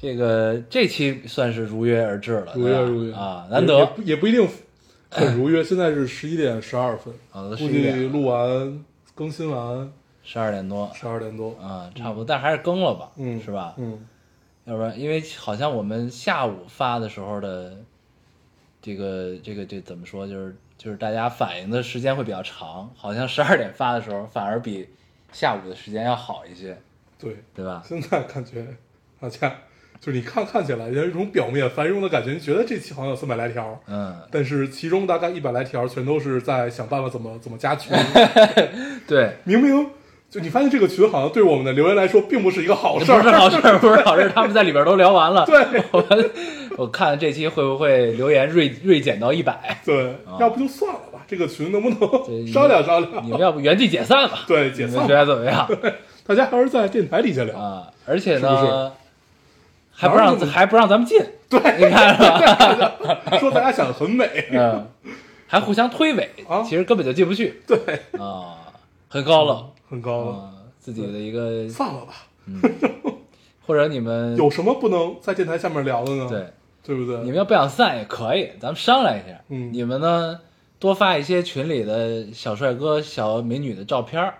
这个这期算是如约而至了，如约如约啊，难也得不也不一定很如约。现在是十一点十二分，啊，估计录完更新完十二点多十二点多。啊，差不多，但还是更了吧，嗯，是吧？嗯，要不然，因为好像我们下午发的时候的这个这个这怎么说，就是就是大家反应的时间会比较长，好像十二点发的时候反而比下午的时间要好一些，对。对吧？现在感觉大家就是你看看起来有一种表面繁荣的感觉，你觉得这期好像有三百来条，嗯，但是其中大概一百来条全都是在想办法怎么怎么加群。对，明明就你发现这个群好像对我们的留言来说并不是一个好事儿，是好事儿，不是好事儿，他们在里边都聊完了。对我们我看这期会不会留言锐锐减到一百？对，啊要不就算了吧，这个群能不能商量商量？你们要不原地解散吧？对，解散觉得怎么样？大家还是在电台底下聊。啊，而且是不呢，还不让还不让咱们进，对，你看是吧？说大家想得很美，嗯，还互相推诿，啊其实根本就进不去对，啊，很高冷很高冷，啊，自己的一个，算了吧。或者你们有什么不能在电台下面聊的呢？对，对不对？你们要不想散也可以，咱们商量一下。嗯你们呢多发一些群里的小帅哥、小美女的照片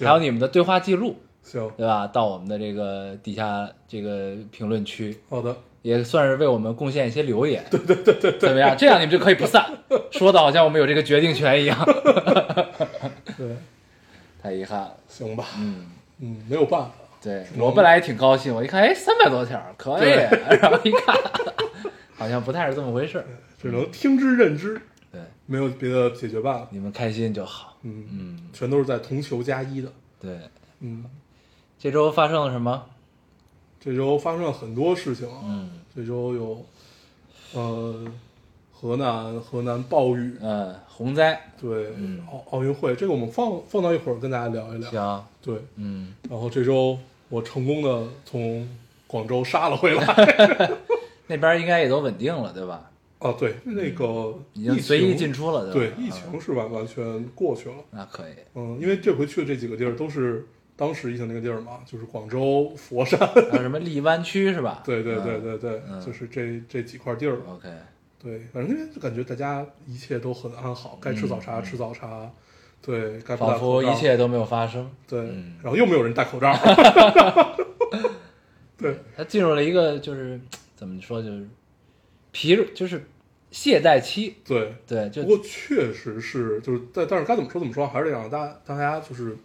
还有你们的对话记录，行，对吧？到我们的这个底下这个评论区，好的，也算是为我们贡献一些留言。对 对对对，怎么样？这样你们就可以不散，说的好像我们有这个决定权一样，对，太遗憾了。行吧，嗯，嗯，没有办法，对我本来也挺高兴，我一看，哎，三百多条，可以，然后一看，好像不太是这么回事。只能听之任之，对，没有别的解决办法。你们开心就好。嗯，嗯，全都是在同球加一的。对。嗯，这周发生了什么？这周发生了很多事情啊。嗯这周有，呃，河南河南暴雨，嗯，洪灾。对嗯，奥奥运会，这个我们放放到一会儿跟大家聊一聊。行，对，嗯，然后这周我成功的从广州杀了回来。那边应该也都稳定了，对吧？哦，对，那个疫已经随意进出了，对？疫情是完完全过去了。那可以。嗯，因为这回去的这几个地儿都是当时疫情那个地儿嘛，就是广州、佛山。还有什么荔湾区是吧？对对对嗯对对，嗯就是这这几块地儿。OK，对，反正那边就感觉大家一切都很安好，该吃早茶吃早茶，对，仿佛一切都没有发生。对嗯，然后又没有人戴口罩。对，他进入了一个就是怎么说，就是疲弱，就是懈怠期。对，对，就不过确实是，就是但但是该怎么说怎么说，还是得让大家大家就是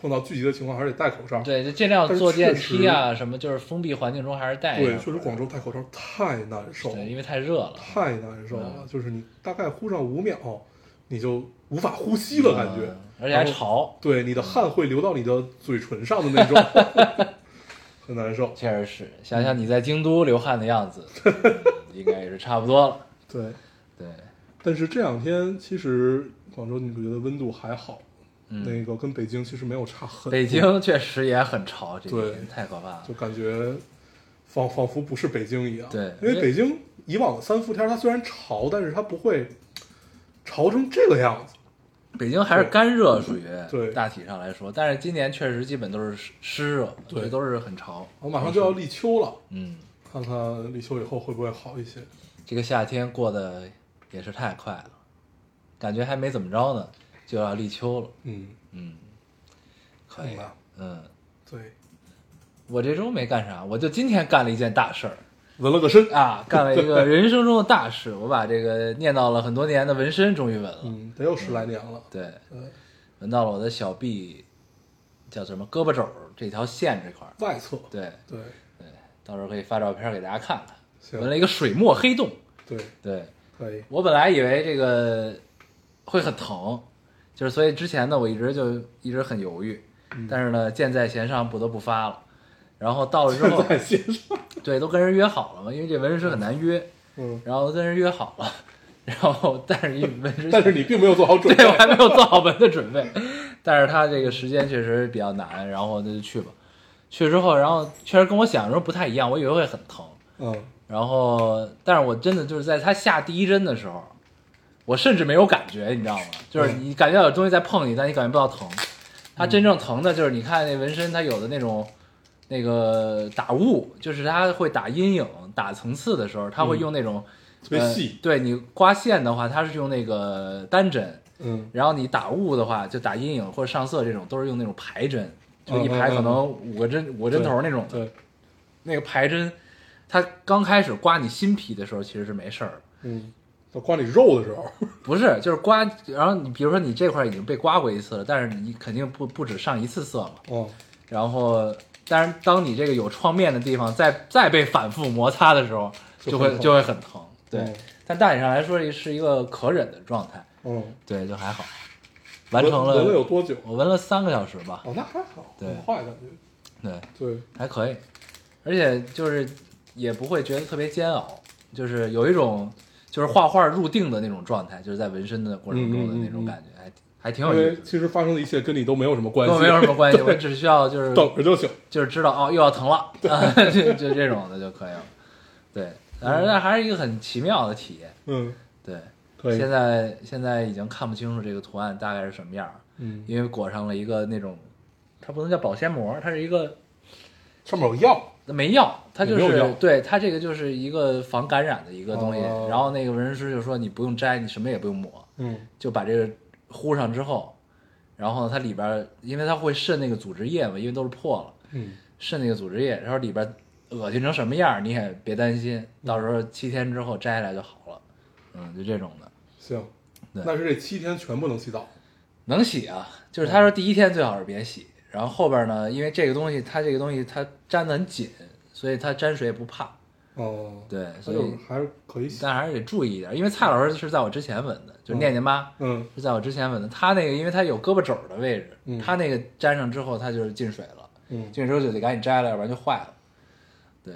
碰到聚集的情况，还是得戴口罩。对，就尽量坐电梯啊，什么就是封闭环境中还是戴对，确实广州戴口罩太难受了对，，因为太热了。太难受了，嗯就是你大概呼上五秒，你就无法呼吸了，感觉。嗯而且还潮，对，你的汗会流到你的嘴唇上的那种，很难受。确实是。想想你在京都流汗的样子，应该也是差不多了。对，对，但是这两天其实广州你觉得温度还好，嗯，那个跟北京其实没有差很多。北京确实也很潮，这几对太可怕了就。感觉仿仿佛不是北京一样。对因因为为北京以往的三伏天，它虽然潮，但是它不会潮成这个样子。北京还是干热，属于对大体上来说，但是今年确实基本都是湿湿热，对都是很潮。我马上就要立秋了，嗯，看看立秋以后会不会好一些。这个夏天过得也是太快了，感觉还没怎么着呢，就要立秋了。嗯，嗯，可以吧。嗯，对，我这周没干啥，我就今天干了一件大事儿纹了个身。啊，干了一个人生中的大事。我把这个念叨了很多年的纹身终于纹了。嗯，得有十来年了。对，对，纹到了我的小臂，叫什么胳膊肘儿这条线这块儿。外侧。对对对，到时候可以发照片给大家看看。纹了一个水墨黑洞。对，对可以。我本来以为这个会很疼，就是所以之前呢，我一直就一直很犹豫，但是呢，箭在弦上不得不发了。然后到了之后对，都跟人约好了嘛，因为这纹身师很难约，嗯，然后跟人约好了，然后但是一纹身，但是你并没有做好准备对，我还没有做好纹的准备，但是他这个时间确实比较难，然后那就去吧。去之后，然后确实跟我想的时候不太一样，我以为会很疼，嗯，然后但是我真的就是在他下第一针的时候，我甚至没有感觉，你知道吗？就是你感觉到有东西在碰你，但你感觉不到疼。它真正疼的就是你看那纹身，它有的那种那个打雾，就是它会打阴影、打层次的时候，它会用那种、呃特别细，对你刮线的话，它是用那个单针，嗯然后你打雾的话，就打阴影或者上色这种，都是用那种排针，就一排可能五个针、五个针头那种的。对，那个排针，它刚开始刮你新皮的时候其实是没事儿，嗯，到刮你肉的时候，不是，就是刮，然后你比如说你这块已经被刮过一次了，但是你肯定不不止上一次色嘛，哦，然后，但是当你这个有创面的地方再再被反复摩擦的时候，就会就会很疼，对，嗯但大体上来说是一个可忍的状态，嗯，对，就还好，完成了纹了有，多久？我纹了三个小时吧，哦，那还好，对很快感觉，对，对，还可以，而且就是也不会觉得特别煎熬，就是有一种就是画画入定的那种状态，就是在纹身的过程中的那种感觉，还还挺有意思的。其实发生的一切跟你都没有什么关系，都没有什么关系，我只需要就是等着就行。就是知道哦又要疼了，啊，就就这种的就可以了。对，反正那还是一个很奇妙的体验。嗯，对，可以。现在现在已经看不清楚这个图案大概是什么样儿，嗯，因为裹上了一个那种，它不能叫保鲜膜，它是一个上面有药，没药，它就是对它这个就是一个防感染的一个东西。哦然后那个纹身师就说你不用摘，你什么也不用抹，嗯就把这个糊上之后，然后它里边儿因为它会渗那个组织液嘛，因为都是破了。嗯，渗那个组织液，然后里边恶心成什么样儿，你也别担心，到时候七天之后摘下来就好了。嗯，就这种的，行。对那是这七天全部能洗澡？能洗啊。就是他说第一天最好是别洗，然后后边呢，因为这个东西它这个东西它粘得很紧，所以它沾水也不怕。哦，对，所以还是可以洗。但还是得注意一点，因为蔡老师是在我之前纹的，就是念念妈。嗯是在我之前纹的，他那个因为他有胳膊肘的位置，嗯他那个粘上之后，它就是进水了，嗯，进水之后就得赶紧摘了，要不然就坏了。对，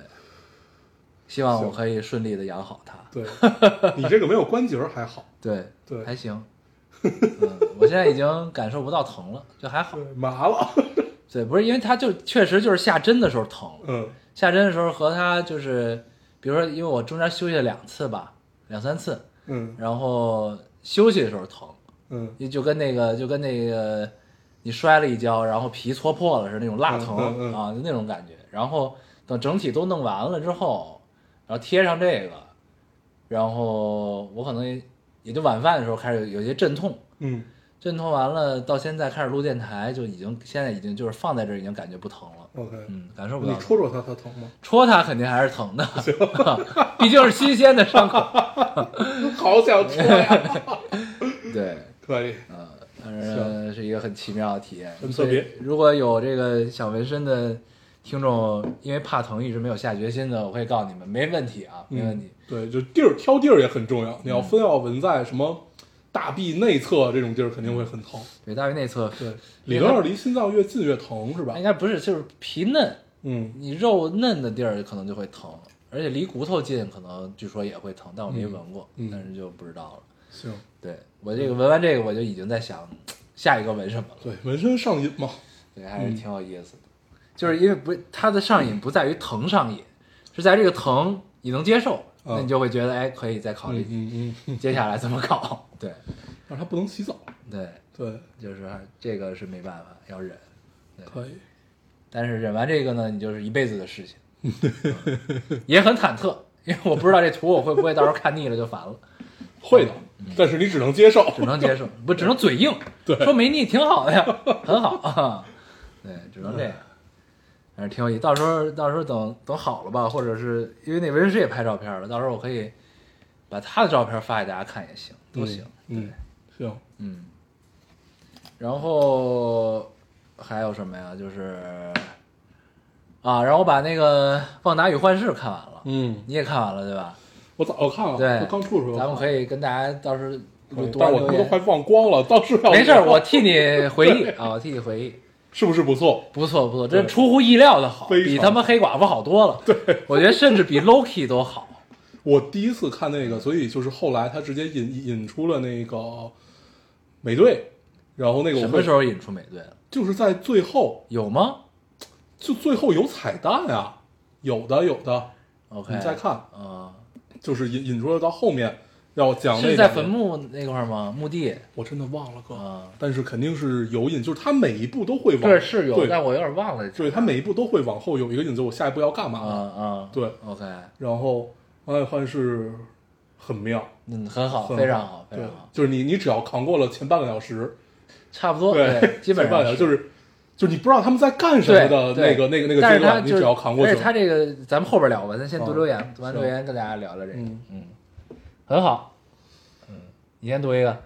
希望我可以顺利的养好它。对，你这个没有关节儿还好。对对还行。嗯，我现在已经感受不到疼了，就还好。，麻了。对，不是因为它就确实就是下针的时候疼，嗯下针的时候和它就是，比如说因为我中间休息了两次吧，两三次，嗯然后休息的时候疼，嗯就跟那个就跟那个你摔了一跤，然后皮搓破了似的那种辣疼、嗯嗯嗯啊，就那种感觉。然后等整体都弄完了之后，然后贴上这个，然后我可能也就晚饭的时候开始有有些阵痛，嗯阵痛完了到现在开始录电台，就已经现在已经就是放在这儿已经感觉不疼了。，OK。嗯，感受不到你戳戳它，它疼吗？戳它肯定还是疼的，毕竟是新鲜的伤口。好想戳呀！对，可以。嗯，反正是一个很奇妙的体验，很特别如果有这个想纹身的听众，因为怕疼一直没有下决心的，我会告诉你们，没问题啊，没问题。对，就地儿挑地儿也很重要。你要非要纹在什么大臂内侧这种地儿，肯定会很疼。对，大臂内侧，对，理论上离心脏越近越疼，是吧应？该不是，就是皮嫩，嗯你肉嫩的地儿可能就会疼，而且离骨头近可能据说也会疼，但我没纹过，但是就不知道了。行，对我这个纹完这个，我就已经在想下一个纹什么了。对，纹身上瘾嘛。对，还是挺有意思的。就是因为不，它的上瘾不在于疼上瘾，是在这个疼你能接受，那你就会觉得哎，可以再考虑嗯嗯嗯，接下来怎么搞。对但是它不能洗澡。对，对，就是这个是没办法，要忍。可以。但是忍完这个呢，你就是一辈子的事情，嗯也很忐忑，因为我不知道这图我会不会到时候看腻了就烦了，会的，但是你只能接受。只能接受，不只能嘴硬，对说没腻挺好的呀，很好啊，对，只能这样。反正挺有意思，到时候到时候等等好了吧，或者是因为那纹身师也拍照片了，到时候我可以把他的照片发给大家看也行，都行。嗯，行。嗯，然后还有什么呀？就是啊，然后我把那个《旺达与幻视》看完了，嗯，你也看完了对吧？我早就看了，对刚出的时候。咱们可以跟大家到时候但。我都快忘光了，当时要没事儿，我替你回忆啊，我替你回忆。是不是不错？不错不错，这出乎意料的好，比他妈黑寡妇好多了。对，我觉得甚至比 Loki 都好。我第一次看那个，所以就是后来他直接引引出了那个美队，然后那个我会什么时候引出美队了？就是在最后，有吗就最后有彩蛋啊，有的有的，？OK，你再看，啊，就是引引出了到后面要讲那是在坟墓那块儿吗？墓地我真的忘了哥，啊，但是肯定是有引，就是他每一步都会往对是有，对。但我有点忘了。对他每一步都会往后有一个引子，我下一步要干嘛？啊啊，对，，OK，然后《暗幻视》很妙，嗯，很好，很非常好，非对常好，，就是你你只要扛过了前半个小时，差不多，对，基本前半上个小时就是就是你不知道他们在干什么对的对那个那个那个但阶段，你只要扛过去而且，他这个咱们后边聊吧，咱先读啊留言，读完留言跟大家聊聊这个，嗯。嗯，很好，嗯，你先读一个，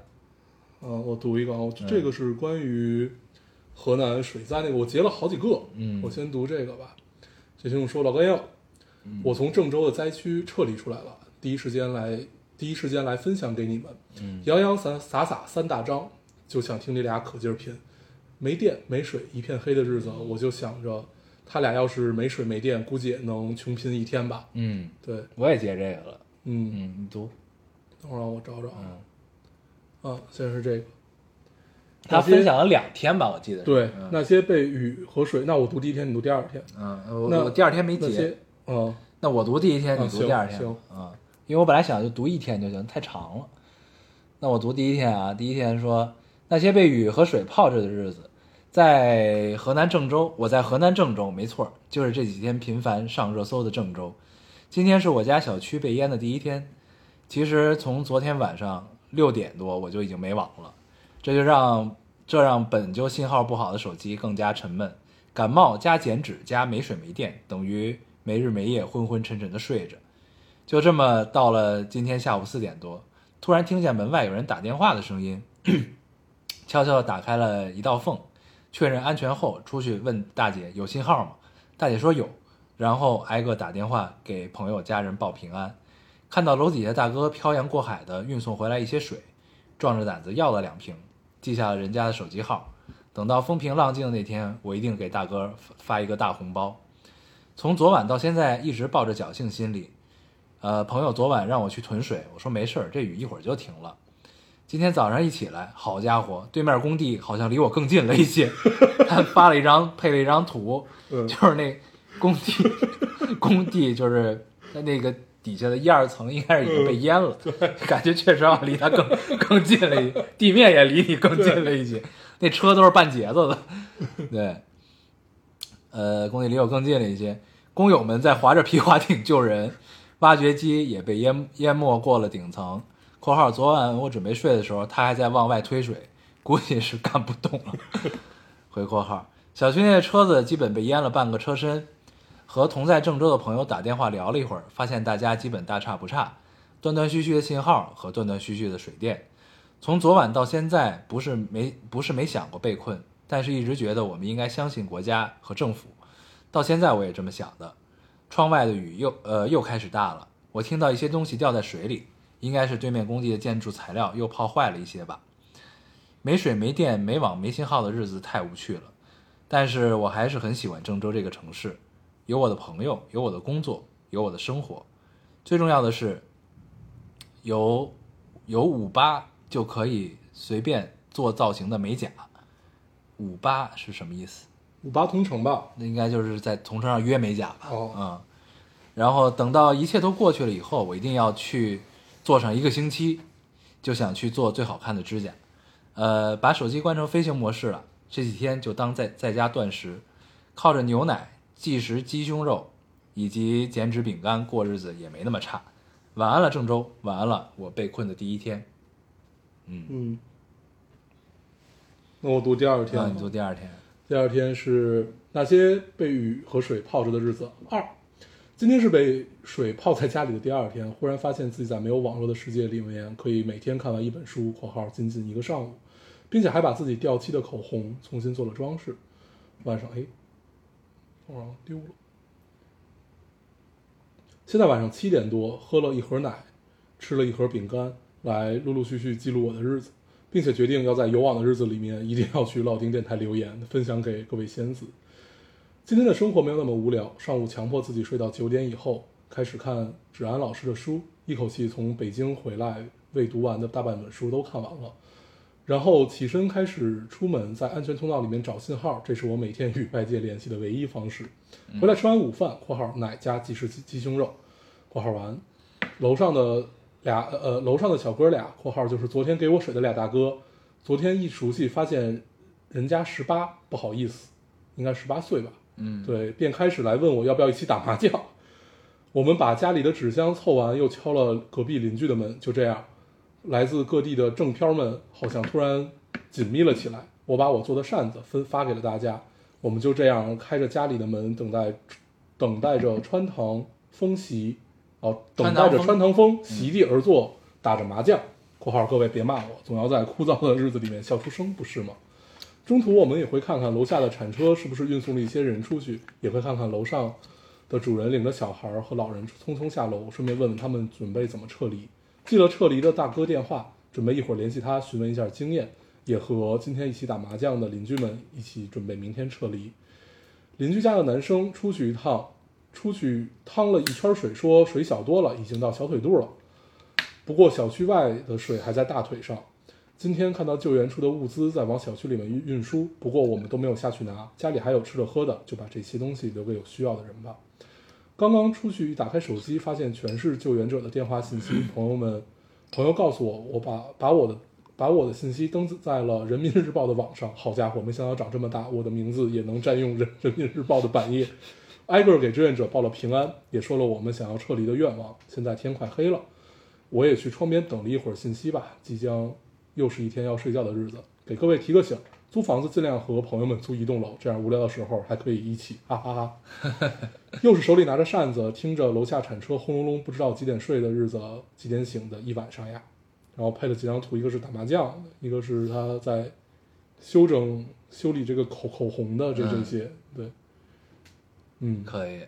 嗯，我读一个啊，我这个是关于河南水灾那个，我截了好几个，嗯。我先读这个吧。这听众说：“老高要，我从郑州的灾区撤离出来了，第一时间来，第一时间来分享给你们。嗯。洋洋洒洒洒三大章，就想听你俩可劲儿拼。没电没水一片黑的日子，我就想着，他俩要是没水没电，估计也能穷拼一天吧。嗯，对，我也接这个了，嗯，嗯，你读，等会儿让我找找啊。嗯，啊，先是这个。他分享了两天吧，我记得，对，嗯那些被雨和水，那我读第一天，你读第二天。嗯，我那我第二天没结，，嗯，那我读第一天，啊你读第二天行啊，因为我本来想就读一天就行，太长了。那我读第一天啊，第一天说那些被雨和水泡着的日子，在河南郑州，我在河南郑州，没错，就是这几天频繁上热搜的郑州。今天是我家小区被淹的第一天，其实从昨天晚上六点多我就已经没网了，这就让这让本就信号不好的手机更加沉闷。感冒加减脂加没水没电，等于没日没夜昏昏沉沉的睡着。就这么到了今天下午四点多，突然听见门外有人打电话的声音，悄悄地打开了一道缝，确认安全后出去问大姐有信号吗？大姐说有，然后挨个打电话给朋友家人报平安。看到楼底下大哥漂洋过海的运送回来一些水，壮着胆子要了两瓶，记下了人家的手机号。等到风平浪静的那天，我一定给大哥发发一个大红包。从昨晚到现在，一直抱着侥幸心理。呃，朋友昨晚让我去囤水，我说没事儿，这雨一会儿就停了。今天早上一起来，好家伙，对面工地好像离我更近了一些。他发了一张配了一张图，嗯就是那工地 工地就是在那个底下的一二层应该是已经被淹了，感觉确实要离它更更近了一，地面也离你更近了一些。那车都是半截子的，对。呃，工地离我更近了一些，工友们在划着皮划艇救人，挖掘机也被淹淹没过了顶层。（括号昨晚我准备睡的时候，他还在往外推水，估计是干不动了。）回括号，小区内的车子基本被淹了半个车身。和同在郑州的朋友打电话聊了一会儿，发现大家基本大差不差，断断续续的信号和断断续续的水电。从昨晚到现在，不是没不是没想过被困，但是一直觉得我们应该相信国家和政府。到现在我也这么想的。窗外的雨又呃又开始大了，我听到一些东西掉在水里，应该是对面工地的建筑材料又泡坏了一些吧。没水没电没网没信号的日子太无趣了，但是我还是很喜欢郑州这个城市，有我的朋友，有我的工作，有我的生活，最重要的是，有有五八就可以随便做造型的美甲。五八是什么意思？五八同城吧，那应该就是在同城上约美甲吧。哦嗯，然后等到一切都过去了以后，我一定要去做上一个星期，就想去做最好看的指甲。呃，把手机关成飞行模式了，这几天就当在在家断食，靠着牛奶、即食鸡胸肉以及减脂饼干过日子也没那么差。晚安了，郑州，晚安了，我被困的第一天。嗯，嗯。那我读第二天啊，那你读第二天。第二天是那些被雨和水泡着的日子。二，今天是被水泡在家里的第二天，忽然发现自己在没有网络的世界里面，可以每天看完一本书（括号仅仅一个上午），并且还把自己掉漆的口红重新做了装饰。晚上，哎，我让丢了。现在晚上七点多，喝了一盒奶，吃了一盒饼干，来陆陆续续记录我的日子。并且决定要在有网的日子里面一定要去老丁电台留言，分享给各位仙子。今天的生活没有那么无聊，上午强迫自己睡到九点以后，开始看芷安老师的书，一口气从北京回来，未读完的大半本书都看完了。然后起身开始出门，在安全通道里面找信号，这是我每天与外界联系的唯一方式。回来吃完午饭（括号奶加鸡翅鸡鸡胸肉），括号完，楼上的俩呃楼上的小哥俩（括号就是昨天给我水的俩大哥），昨天一熟悉发现人家十八，不好意思，应该十八岁吧？嗯，对，便开始来问我要不要一起打麻将。我们把家里的纸箱凑完，又敲了隔壁邻居的门，就这样，来自各地的正漂们好像突然紧密了起来。我把我做的扇子分发给了大家，我们就这样开着家里的门，等待等待着穿堂风袭，哦，等待着穿堂风席地而坐，打着麻将。（括号各位别骂我，总要在枯燥的日子里面笑出声，不是吗？）中途我们也会看看楼下的铲车是不是运送了一些人出去，也会看看楼上的主人领着小孩和老人匆匆下楼，顺便问问他们准备怎么撤离。记了撤离的大哥电话，准备一会儿联系他询问一下经验，也和今天一起打麻将的邻居们一起准备明天撤离。邻居家的男生出去一趟，出去趟了一圈水，说水小多了，已经到小腿肚了。不过小区外的水还在大腿上。今天看到救援处的物资在往小区里面运运输，不过我们都没有下去拿，家里还有吃的喝的，就把这些东西留给有需要的人吧。刚刚出去一打开手机，发现全是救援者的电话信息。朋友们，朋友告诉我，我把把我的把我的信息登在了人民日报的网上。好家伙，没想到长这么大，我的名字也能占用人 人民日报的版页。挨个给志愿者报了平安，也说了我们想要撤离的愿望。现在天快黑了，我也去窗边等了一会儿信息吧。即将又是一天要睡觉的日子，给各位提个醒：租房子尽量和朋友们租一栋楼，这样无聊的时候还可以一起，哈哈哈。又是手里拿着扇子，听着楼下铲车轰隆隆，不知道几点睡的日子，几点醒的一晚上呀。然后配了几张图，一个是打麻将，一个是他在修整修理这个口口红的这这些，对，嗯，可以，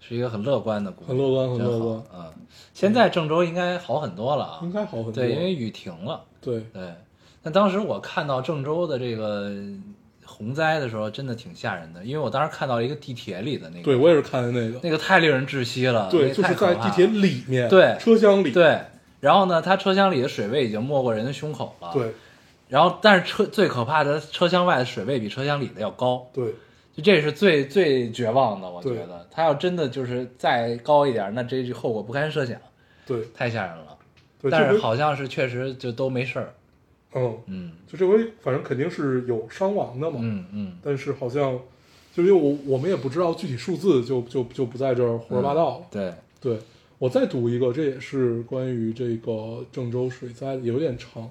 是一个很乐观的故事，很乐观很乐观嗯，现在郑州应该好很多了啊，应该好很多。对，因为雨停了。对对，那当时我看到郑州的这个洪灾的时候，真的挺吓人的，因为我当时看到一个地铁里的那个，对，我也是看的那个，那个太令人窒息了，对，就是在地铁里面，对车厢里，对，然后呢，它车厢里的水位已经没过人的胸口了，，对然后但是车最可怕的，车厢外的水位比车厢里的要高，对就这是最最绝望的，我觉得，它要真的就是再高一点，那这这后果不堪设想，对太吓人了。对，但是好像是确实就都没事儿，嗯，嗯就这回反正肯定是有伤亡的嘛，嗯嗯，但是好像就因为我我们也不知道具体数字，就就就不在这儿胡说八道了。对，对我再读一个，这也是关于这个郑州水灾的，有点长。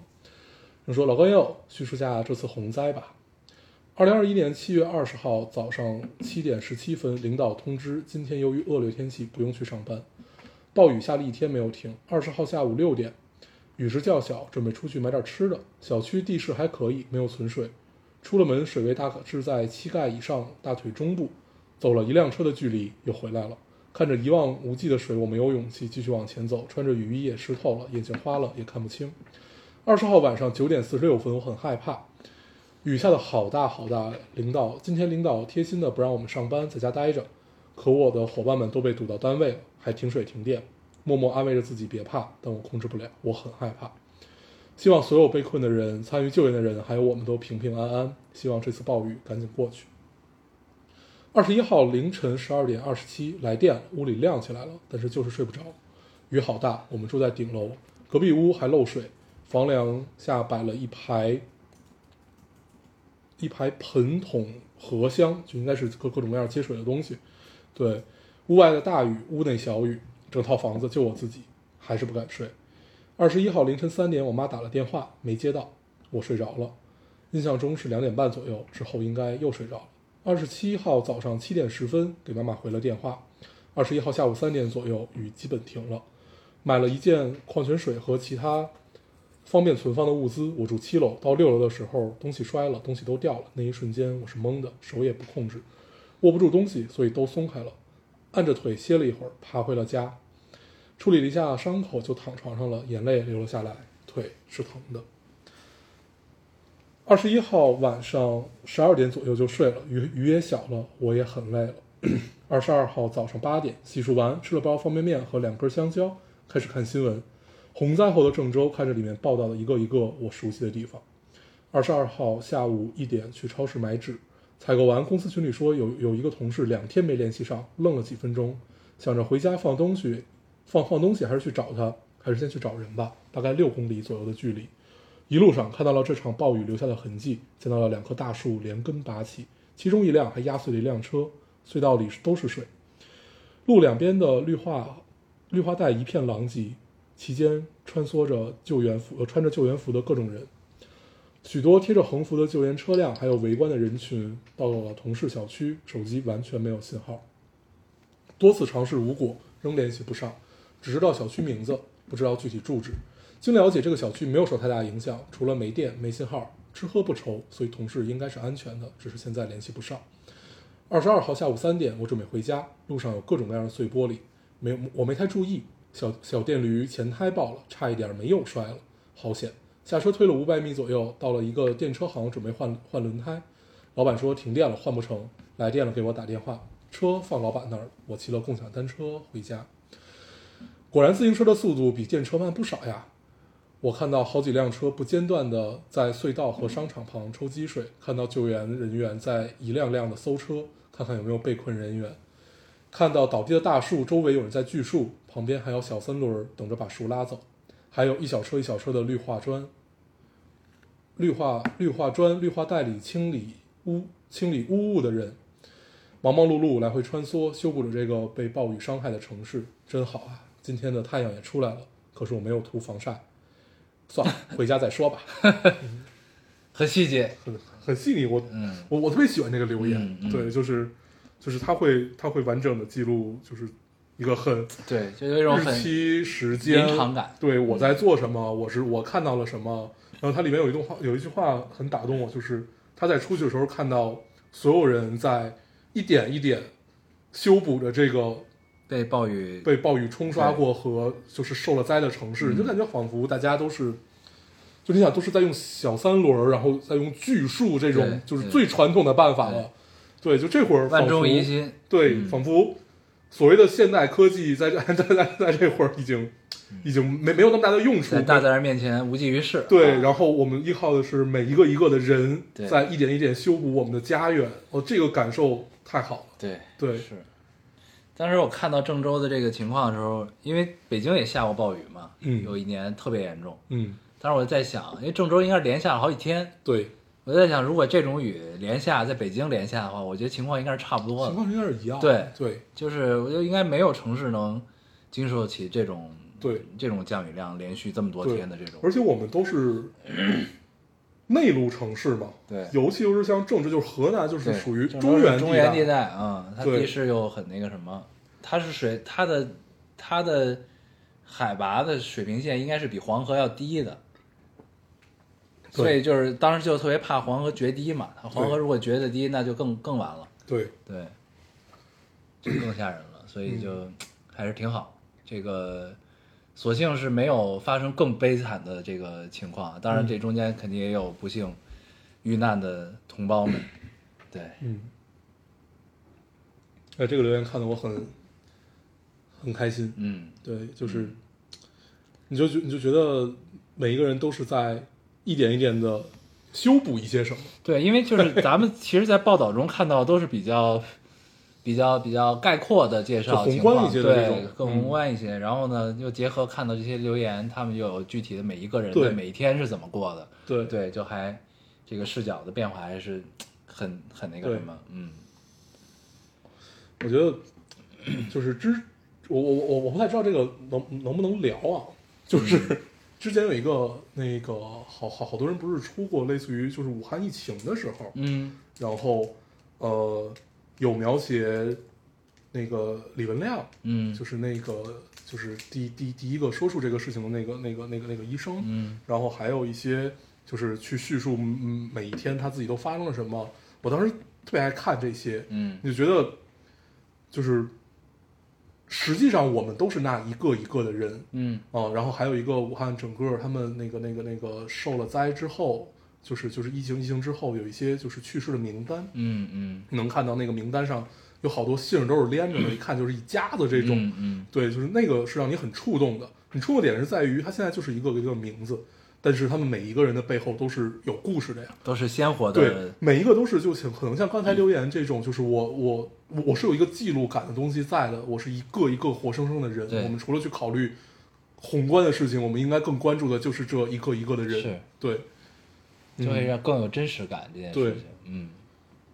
就说老高友叙述下这次洪灾吧。二零二一年七月二十号早上七点十七分，领导通知今天由于恶劣天气不用去上班，暴雨下了一天没有停。二十号下午六点，雨势较小，准备出去买点吃的。小区地势还可以，没有存水。出了门，水位大概是在膝盖以上，大腿中部。走了一辆车的距离，又回来了。看着一望无际的水，我没有勇气继续往前走，穿着雨衣也湿透了，眼睛花了，也看不清。二十号晚上九点四十六分，我很害怕，雨下的好大好大。领导今天领导贴心的不让我们上班，在家待着，可我的伙伴们都被堵到单位了，还停水停电。默默安慰着自己别怕，但我控制不了，我很害怕。希望所有被困的人、参与救援的人，还有我们都平平安安。希望这次暴雨赶紧过去。二十一号凌晨十二点二十七，来电，屋里亮起来了，但是就是睡不着。雨好大，我们住在顶楼，隔壁屋还漏水，房梁下摆了一排一排盆桶、盒箱，就应该是各各种各样接水的东西。对，屋外的大雨，屋内小雨，整套房子就我自己，还是不敢睡。二十一号凌晨三点，我妈打了电话，没接到，我睡着了。印象中是两点半左右，之后应该又睡着了。二十七号早上七点十分给妈妈回了电话。二十一号下午三点左右，雨基本停了。买了一件矿泉水和其他方便存放的物资。我住七楼，到六楼的时候东西摔了，东西都掉了。那一瞬间我是懵的，手也不控制，握不住东西，所以都松开了。按着腿歇了一会儿，爬回了家，处理了一下伤口，就躺床上了，眼泪流了下来，腿是疼的。二十一号晚上十二点左右就睡了，雨雨也小了，我也很累了。二十二号早上八点洗漱完，吃了包方便面和两根香蕉，开始看新闻。洪灾后的郑州，看着里面报道的一个一个我熟悉的地方。二十二号下午一点去超市买纸，采购完，公司群里说有有一个同事两天没联系上，愣了几分钟，想着回家放东西，放放东西还是去找他，还是先去找人吧，大概六公里左右的距离。一路上看到了这场暴雨留下的痕迹，见到了两棵大树连根拔起，其中一辆还压碎了一辆车，隧道里都是水，路两边的绿化绿化带一片狼藉，其间穿梭着救援服呃穿着救援服的各种人，许多贴着横幅的救援车辆，还有围观的人群。到了同事小区，手机完全没有信号，多次尝试无果，仍联系不上，只知道小区名字，不知道具体住址。经了解，这个小区没有受太大影响，除了没电、没信号，吃喝不愁，所以同事应该是安全的，只是现在联系不上。二十二号下午三点，我准备回家，路上有各种各样的碎玻璃，没我没太注意，小小电驴前胎爆了，差一点没有摔了，好险！下车推了五百米左右，到了一个电车行，准备换换轮胎，老板说停电了，换不成，来电了给我打电话，车放老板那儿，我骑了共享单车回家。果然，自行车的速度比电车慢不少呀。我看到好几辆车不间断的在隧道和商场旁抽积水，看到救援人员在一辆辆的搜车，看看有没有被困人员。看到倒地的大树，周围有人在锯树，旁边还有小三轮等着把树拉走，还有一小车一小车的绿化砖、绿化绿化砖、绿化带里清理污清理污物的人，忙忙碌碌来回穿梭，修补着这个被暴雨伤害的城市，真好啊！今天的太阳也出来了，可是我没有涂防晒，算了，回家再说吧。很细节，很很细腻，我嗯。我我特别喜欢这个留言，嗯嗯。对，就是就是他会他会完整的记录，就是一个很对，就有一种日期、时间、临场感对我在做什么，我是我看到了什么。然后它里面有一段话，有一句话很打动我，就是他在出去的时候看到所有人在一点一点修补着这个被暴雨被暴雨冲刷过和就是受了灾的城市，嗯就感觉仿佛大家都是，就你想都是在用小三轮儿，然后再用锯树这种就是最传统的办法了。对，就这会儿万众一心，对，嗯仿佛所谓的现代科技在这 在在在这会儿已经已经没没有那么大的用处在。大自然面前无济于事。对，啊然后我们依靠的是每一个一个的人，在一点一点修补我们的家园。哦，这个感受太好了。对对，是。当时我看到郑州的这个情况的时候，因为北京也下过暴雨嘛，嗯有一年特别严重。嗯，当时我就在想，因为郑州应该是连下了好几天，对，我在想，如果这种雨连下在北京连下的话，我觉得情况应该是差不多的。情况应该是一样。对对就是我觉得应该没有城市能经受起这种对，这种降雨量连续这么多天的这种。而且我们都是 内陆城市嘛，对尤其又是像郑州，就是河南，就是属于中原中原地地带。啊，嗯，它地势又很那个什么，它是水，它的它的海拔的水平线应该是比黄河要低的，对所以就是当时就特别怕黄河决堤嘛，黄河如果决的堤，那就更更完了，对，对，就更吓人了，所以就还是挺好，这个。所幸是没有发生更悲惨的这个情况，当然这中间肯定也有不幸遇难的同胞们，对，嗯。哎，这个留言看得我很很开心。嗯，对，就是，你就觉你就觉得每一个人都是在一点一点的修补一些什么。对，因为就是 咱们其实，在报道中看到都是比较、比较、比较概括的介绍就宏情况，观一些的这对种，更嗯。宏观一些。然后呢，又结合看到这些留言，他们又有具体的每一个人对。的每一天是怎么过的，对。对，就还这个视角的变化还是很很那个什么，嗯，我觉得就是之，我我我我不太知道这个能能不能聊啊，就是之前有一个那个好好好多人不是出过类似于就是武汉疫情的时候，嗯。然后呃有描写那个李文亮，嗯。就是那个就是第第第一个说出这个事情的那个那个那个那个医生，嗯。然后还有一些就是去叙述嗯每一天他自己都发生了什么。我当时特别爱看这些，嗯。你就觉得就是实际上我们都是那一个一个的人。嗯。啊、然后还有一个武汉整个他们那个那个那个受了灾之后，就是就是疫情疫情之后有一些就是去世的名单，嗯嗯。能看到那个名单上有好多姓儿都是连着的，一看就是一家子这种。嗯嗯。对，就是那个是让你很触动的。很触动点是在于，它现在就是一个一个名字，但是他们每一个人的背后都是有故事的呀。都是鲜活的对的，，每一个都是就像可能像刚才留言这种，就是我我我我是有一个记录感的东西在的，我是一个一个活生生的人。我们除了去考虑宏观的事情，我们应该更关注的就是这一个一个的人。是对，就会嗯让更有真实感这件事对情。嗯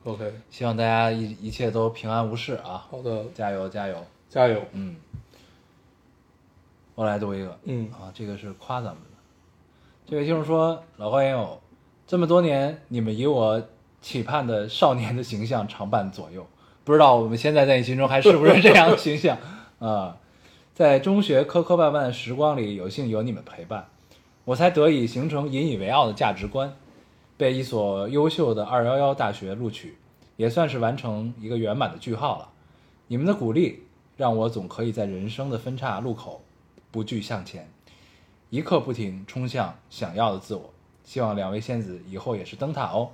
，OK，希望大家一一切都平安无事啊！好的，加油加油！加油。嗯，我来读一个，嗯啊，这个是夸咱们的。这位听众说：“老花眼友，这么多年，你们以我期盼的少年的形象常伴左右，不知道我们现在在你心中还是不是这样的形象啊？在中学磕磕绊绊的时光里，有幸有你们陪伴，我才得以形成引以为傲的价值观，被一所优秀的二幺幺大学录取，也算是完成一个圆满的句号了。你们的鼓励让我总可以在人生的分岔路口不惧向前，一刻不停冲向想要的自我。希望两位仙子以后也是灯塔哦。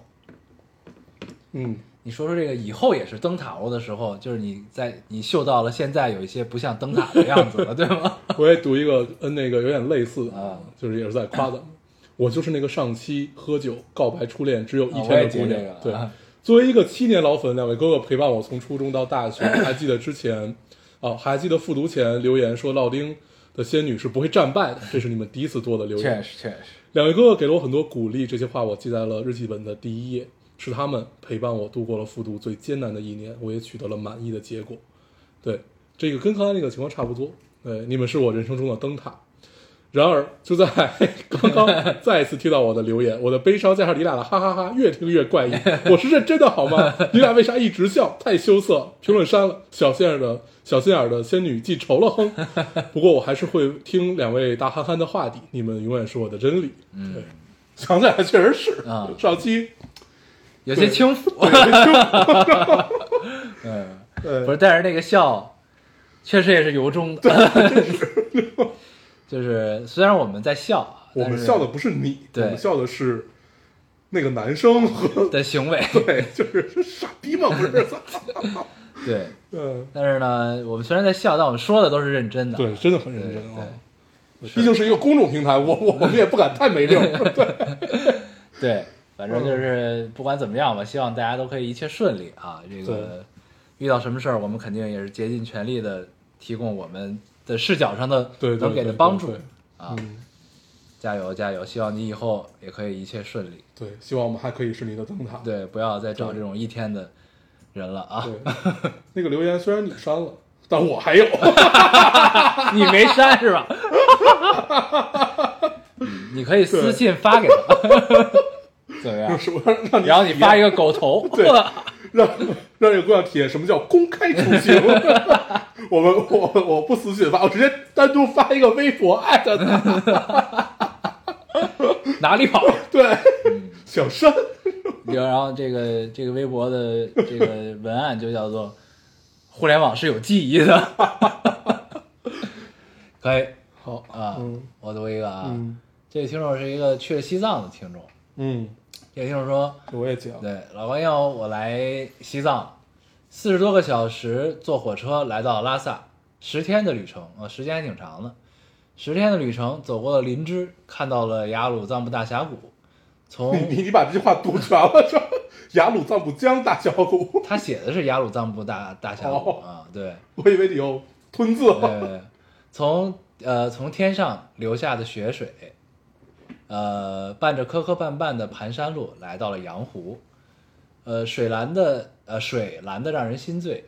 嗯，你说说这个以后也是灯塔哦的时候，就是你在你嗅到了现在有一些不像灯塔的样子了，对吗？我也读一个跟那个有点类似啊，就是也是在夸咱们。我就是那个上期喝酒告白初恋只有一天的姑娘。对啊，作为一个七年老粉，两位哥哥陪伴我从初中到大学，还记得之前啊，还记得复读前留言说老丁的仙女是不会战败的，这是你们第一次做的留言。实确实，两位哥哥给了我很多鼓励，这些话我记在了日记本的第一页，是他们陪伴我度过了复读最艰难的一年，我也取得了满意的结果。对，这个跟刚才那个情况差不多。对，你们是我人生中的灯塔。然而，就在 刚刚再一次听到我的留言，我的悲伤加上你俩的哈哈哈，越听越怪异。我是认真的好吗？你俩为啥一直笑？太羞涩。评论删了。小心眼的小心眼的仙女记仇了哼。不过我还是会听两位大憨憨的话的，你们永远是我的真理。嗯，想起来确实是啊上期有些轻浮。嗯，呃不是，但是那个笑，确实也是由衷的。就是虽然我们在笑我们笑的不是你，对我们笑的是那个男生和 的行为，对，就是是 傻逼嘛？不是？对。嗯，但是呢，我们虽然在笑，但我们说的都是认真的。对，真的很认真啊。对毕竟是一个公众平台，我我我们也不敢太没溜。对，对，反正就是不管怎么样吧，希望大家都可以一切顺利啊。这个遇到什么事儿，我们肯定也是竭尽全力的提供我们的视角上的能给的帮助啊。嗯，加油加油！希望你以后也可以一切顺利。对，希望我们还可以是你的灯塔。对，不要再找这种一天的人了啊！对，那个留言虽然你删了，但我还有。你没删是吧？嗯 你可以私信发给他，怎么样？然后你发一个个狗头，对 让让这个姑娘体验什么叫公开处刑。我们我我不私信发，我直接单独发一个微博艾特他。哪里跑？对，小山。然后这个这个微博的这个文案就叫做“互联网是有记忆的”，可以好啊。嗯我读一个啊，嗯这个听众是一个去了西藏的听众，嗯，这个听众说，我也讲。对，老朋友，我来西藏，四十多个小时坐火车来到拉萨，十天的旅程啊，时间还挺长的。十天的旅程，走过了林芝，看到了雅鲁藏布大峡谷。从你你你把这句话读全了，是吧？雅鲁藏布江大峡谷，他写的是雅鲁藏布大大峡谷哦啊，对，我以为你有吞字。对，从呃从天上流下的雪水，呃，伴着磕磕绊绊的盘山路来到了羊湖，呃，水蓝的呃水蓝的让人心醉，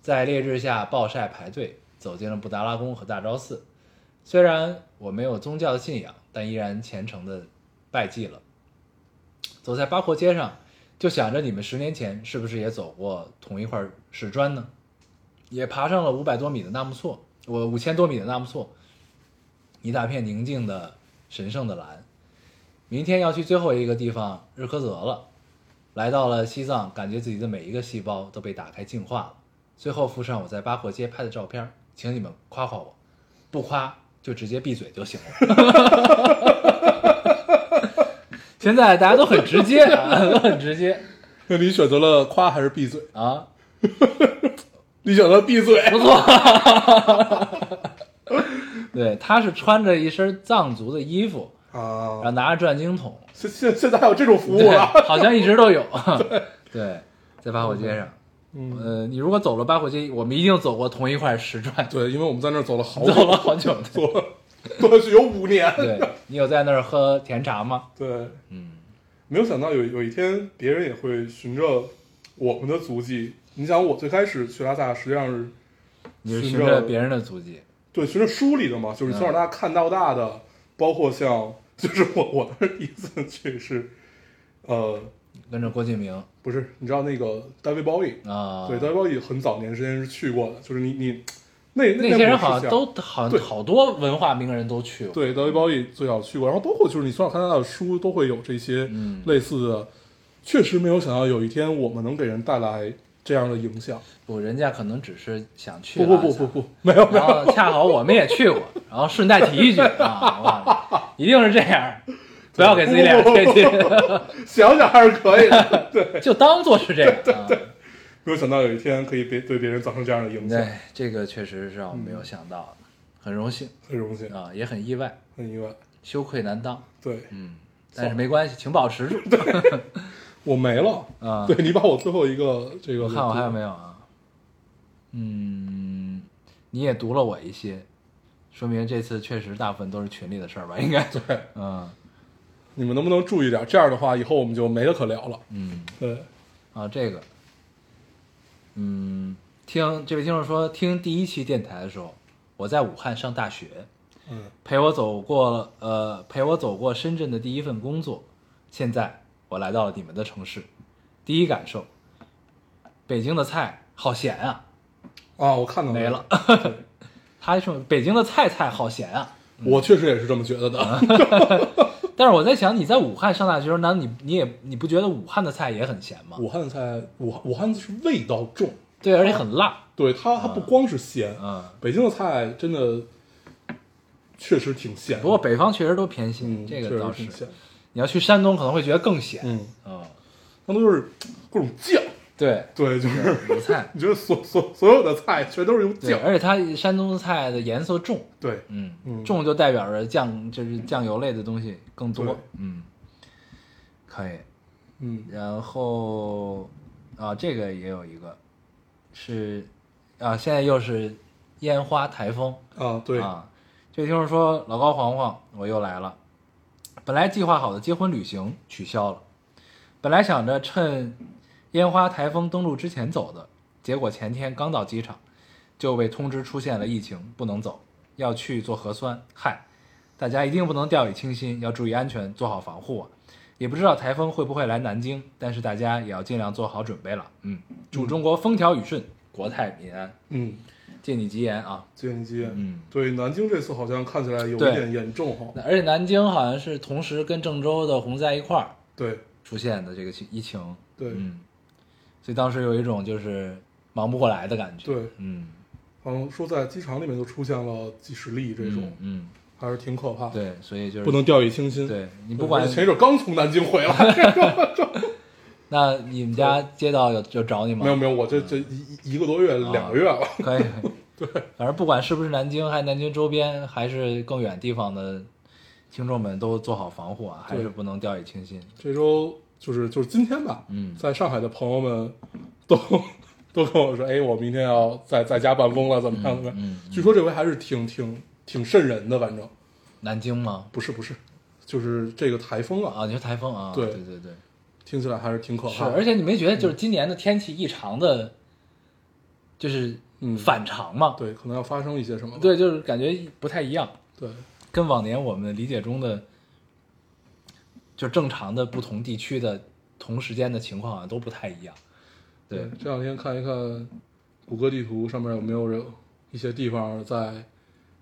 在烈日下暴晒排队，走进了布达拉宫和大昭寺。虽然我没有宗教的信仰，但依然虔诚的拜祭了。走在八廓街上，就想着你们十年前是不是也走过同一块石砖呢？也爬上了五百多米的纳木错，我五千多米的纳木错，一大片宁静的、神圣的蓝。明天要去最后一个地方日喀则了，来到了西藏，感觉自己的每一个细胞都被打开净化了。最后附上我在八廓街拍的照片，请你们夸夸我，不夸就直接闭嘴就行了。现在大家都很直接，啊，都很直接那你选择了夸还是闭嘴？啊，你选择闭嘴。不错。对，他是穿着一身藏族的衣服，然后啊，拿着转经筒，现现现在还有这种服务对，了？好像一直都有。对，在八火街上，嗯，呃，你如果走了八火街，我们一定走过同一块石砖，对，因为我们在那儿走了好久，走了好久。走了，过去有五年。对你有在那儿喝甜茶吗？对，嗯，没有想到有有一天别人也会循着我们的足迹。你想，我最开始去拉萨实际上是你是循着循着别人的足迹，对循着书里的嘛，就是从小到大看到大的，包括像就是我我的第一次去是，呃，跟着郭敬明不是，你知道那个大卫鲍伊，啊，对，大卫鲍伊很早年时间是去过的，就是你你那那些人好像都好对好多文化名人都去过，对，大卫鲍伊最早去过，然后包括就是你从小看到大的书都会有这些嗯类似的，确实没有想到有一天我们能给人带来这样的影响。不，人家可能只是想去不不不不不，没有没然有，后恰好我们也去过，然后顺带提一句啊，一定是这样，不要给自己脸上贴金，想想还是可以的。对，就当做是这样啊。没有想到有一天可以别对别人造成这样的影响，对，这个确实是让我没有想到的，很荣幸。很荣幸，啊，也很意外，很意外。羞愧难当，对。嗯，但是没关系，请保持住我没了，啊。对你把我最后一个这个，我看我还有没有啊？嗯，你也读了我一些，说明这次确实大部分都是群里的事儿吧？应该 对，嗯你们能不能注意点？这样的话，以后我们就没得可聊了。嗯对，啊，这个，嗯，听这位听众说，听第一期电台的时候，我在武汉上大学，嗯，陪我走过呃陪我走过深圳的第一份工作，现在我来到了你们的城市，第一感受，北京的菜好咸啊，啊，我看到没了他说北京的菜菜好咸啊，我确实也是这么觉得的。但是我在想，你在武汉上大学的时候，难道你你也你不觉得武汉的菜也很咸吗？武汉的菜，武汉武汉是味道重，对，而且很辣，对它它不光是咸，嗯。北京的菜真的确实挺咸。不过北方确实都偏咸，嗯，这个倒是。你要去山东，可能会觉得更咸。嗯，啊，那都是各种酱，对，对，就是鲁菜，你觉得所所所有的菜全都是用，酱，而且它山东菜的颜色重，对，嗯，嗯重就代表着酱，就是酱油类的东西更多，嗯，可以。嗯然后啊，这个也有一个是啊，现在又是烟花台风，啊，对，啊，这位听众说老高黄黄，我又来了。本来计划好的结婚旅行取消了，本来想着趁烟花台风登陆之前走的，结果前天刚到机场就被通知出现了疫情，不能走，要去做核酸。嗨，大家一定不能掉以轻心，要注意安全，做好防护啊！也不知道台风会不会来南京，但是大家也要尽量做好准备了。嗯，祝中国风调雨顺，国泰民安，嗯，借你吉言啊！借你吉言，嗯。对，南京这次好像看起来有一点严重哈，而且南京好像是同时跟郑州的洪灾一块儿对。出现的这个疫情，对。嗯，所以当时有一种就是忙不过来的感觉，对，嗯，好像说在机场里面都出现了几十例这种，嗯，还是挺可怕嗯，，对，所以就是不能掉以轻心。对你，不管我前一阵刚从南京回来，那你们家街道有有找你吗？没有没有，我这这一一一个多月啊两个月了，可以，对，反正不管是不是南京，还是南京周边，还是更远地方的听众们都做好防护啊，还是对不能掉以轻心。这周就是就是今天吧，嗯在上海的朋友们都 都跟我说，哎，我明天要在在家办公了，怎么样怎么样？嗯据说这回还是挺挺挺瘆人的，反正南京吗？不是不是，就是这个台风啊，啊，你说台风啊？对对对对。听起来还是挺可，怕的。而且你没觉得就是今年的天气异常的，就是嗯反常吗？对，可能要发生一些什么。对，就是感觉不太一样，对，跟往年我们理解中的，就正常的不同地区的同时间的情况好像都不太一样。对，这两天看一看谷歌地图上面有没有人一些地方在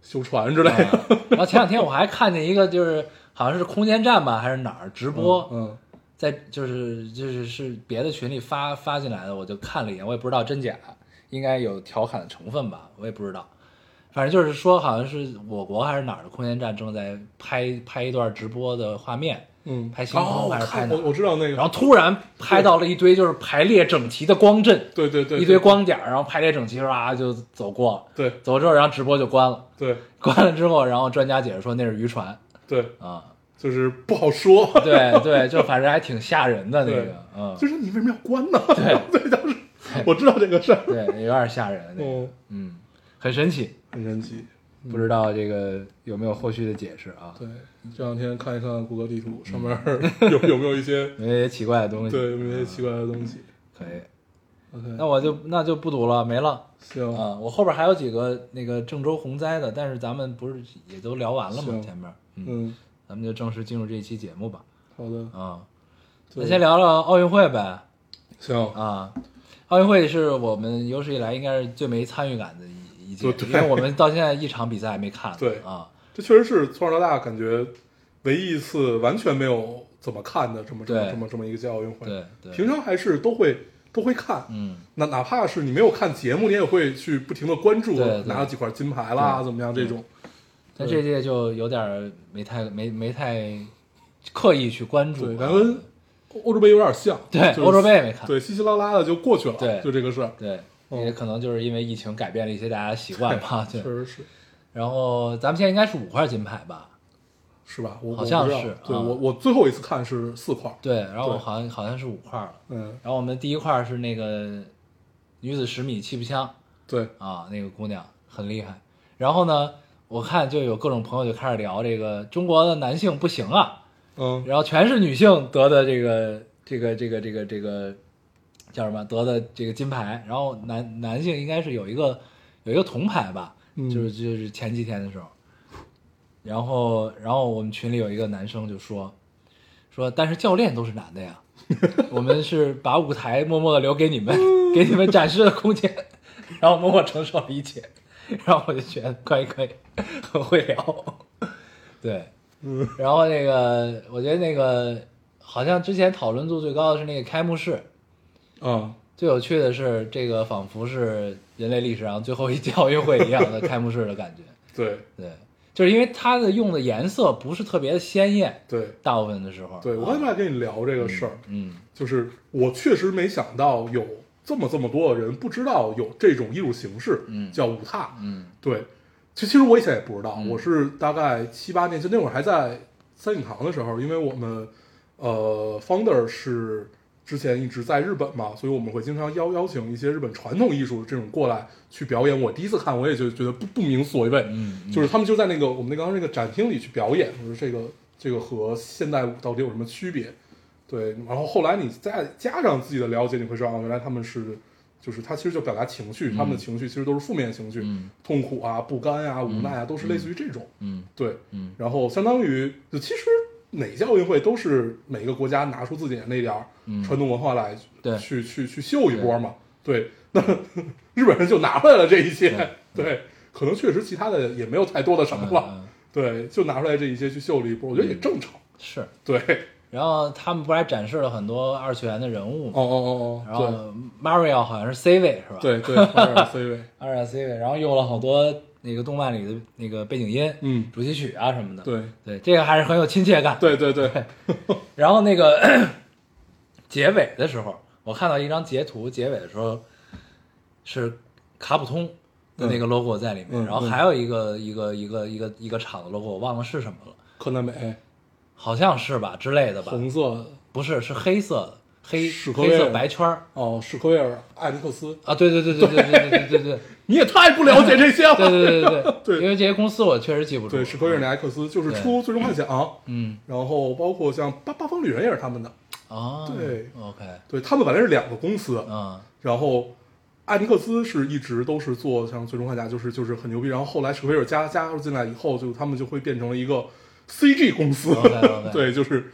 修船之类的。啊然后前两天我还看见一个，就是好像是空间站吧，还是哪儿直播，嗯，在就是就是是别的群里发发进来的，我就看了一眼，我也不知道真假，应该有调侃的成分吧，我也不知道。反正就是说，好像是我国还是哪儿的空间站正在拍拍一段直播的画面，嗯，拍星空哦还是拍我看我我知道那个，然后突然拍到了一堆就是排列整齐的光阵，对对对，一堆光点，然后排列整齐，啊就走过了。对走之后，然后直播就关了。对关了之后，然后专家解释说那是渔船对，啊，就是不好说，对对，就反正还挺吓人的那个，嗯，就是你为什么要关呢？对 对，当时我知道这个事儿，对，有点吓人，那个嗯，嗯，很神奇，很神奇。不知道这个有没有后续的解释啊？对，这两天看一看谷歌地图上面有有没有一些有一些奇怪的东西，对有没有一些奇怪的东西。可以，OK，那我就那就不读了，没了。行，啊，我后边还有几个那个郑州洪灾的，但是咱们不是也都聊完了吗？前面，嗯，嗯，咱们就正式进入这一期节目吧。好的，啊，对那先聊聊奥运会呗。行，啊，奥运会是我们有史以来应该是最没参与感的一一届，因为我们到现在一场比赛还没看。对啊，这确实是从小到大感觉唯一一次完全没有怎么看的这么这么这么这么一个届奥运会。对对，平常还是都会都会看，嗯，那哪怕是你没有看节目，你也会去不停的关注拿了几块金牌啦，怎么样这种。但这届就有点儿没太没没太刻意去关注对，啊。咱跟欧洲杯有点像，就是对欧洲杯也没看。对稀稀拉拉的就过去了，对就这个事儿，对，嗯也可能就是因为疫情改变了一些大家的习惯吧。对确，实是然后咱们现在应该是五块金牌吧？是吧？我好像是啊对我我最后一次看是四块，对，然后我好像好像是五块了。嗯，然后我们第一块是那个女子十米气步枪对，啊，那个姑娘很厉害。然后呢，我看就有各种朋友就开始聊这个中国的男性不行啊，嗯，然后全是女性得的这个这个这个这个这个叫什么？得的这个金牌，然后男男性应该是有一个有一个铜牌吧，嗯。就是就是前几天的时候，然后然后我们群里有一个男生就说说，但是教练都是男的呀，我们是把舞台默默的留给你们，给你们展示的空间，然后默默承受了一切，然后我就觉得可以可以，很会聊，对，嗯。然后那个我觉得那个好像之前讨论度最高的是那个开幕式，嗯，最有趣的是这个仿佛是人类历史上最后一届奥运会一样的开幕式的感觉，对。对，就是因为它的用的颜色不是特别的鲜艳，对大部分的时候，对，我啊刚才在跟你聊这个事儿，嗯。就是我确实没想到有这么这么多的人不知道有这种艺术形式，嗯叫舞踏，嗯对，其其实我以前也不知道，嗯我是大概七八年前那会儿还在三影堂的时候，因为我们呃 founder 是之前一直在日本嘛，所以我们会经常邀邀请一些日本传统艺术这种过来去表演。我第一次看，我也就觉得不不明所谓，嗯嗯就是他们就在那个我们那刚刚那个展厅里去表演，我说这个这个和现代舞到底有什么区别？对，然后后来你再加上自己的了解，你会知道，原来他们是，就是他其实就表达情绪，他们的情绪其实都是负面情绪，嗯。痛苦啊、不甘啊、无奈啊，都是类似于这种。嗯。对，嗯。然后相当于就其实哪届奥运会都是每个国家拿出自己的那点儿嗯。传统文化来，对。去去去秀一波嘛。对，那日本人就拿出来了这一些，对，可能确实其他的也没有太多的什么了，对，就拿出来这一些去秀了一波，我觉得也正常。是，对，然后他们不还展示了很多二次元的人物吗？哦哦哦哦然后 Mario 好像是 C 位是吧？对对 C 位，二点 C 位，然后用了好多那个动漫里的那个背景音、嗯，主题曲啊什么的。对。对，这个还是很有亲切感。对对对，然后那个 结尾的时候，我看到一张截图，结尾的时候是卡普通的那个 logo 在里面，嗯然后还有一个、一个一个一个一个厂的 logo，我忘了是什么了，柯南美好像是吧之类的吧？红色。不是，是黑色的，黑史克威尔。黑色白圈儿。哦，史克威尔艾尼克斯，啊！对对对对对对对对对 你也太不了解这些了。对对对对对。对 因为这些公司我确实记不住。对，史克威尔艾尼克斯就是出《最终幻想》，嗯。然后包括像《八八方旅人》也是他们的。哦，对，OK，对他们本来是两个公司，嗯。然后艾尼克斯是一直都是做像《最终幻想》，就是就是很牛逼。然后后来史克威尔加加入进来以后，就他们就会变成了一个 CG 公司。OK，OK 对，就是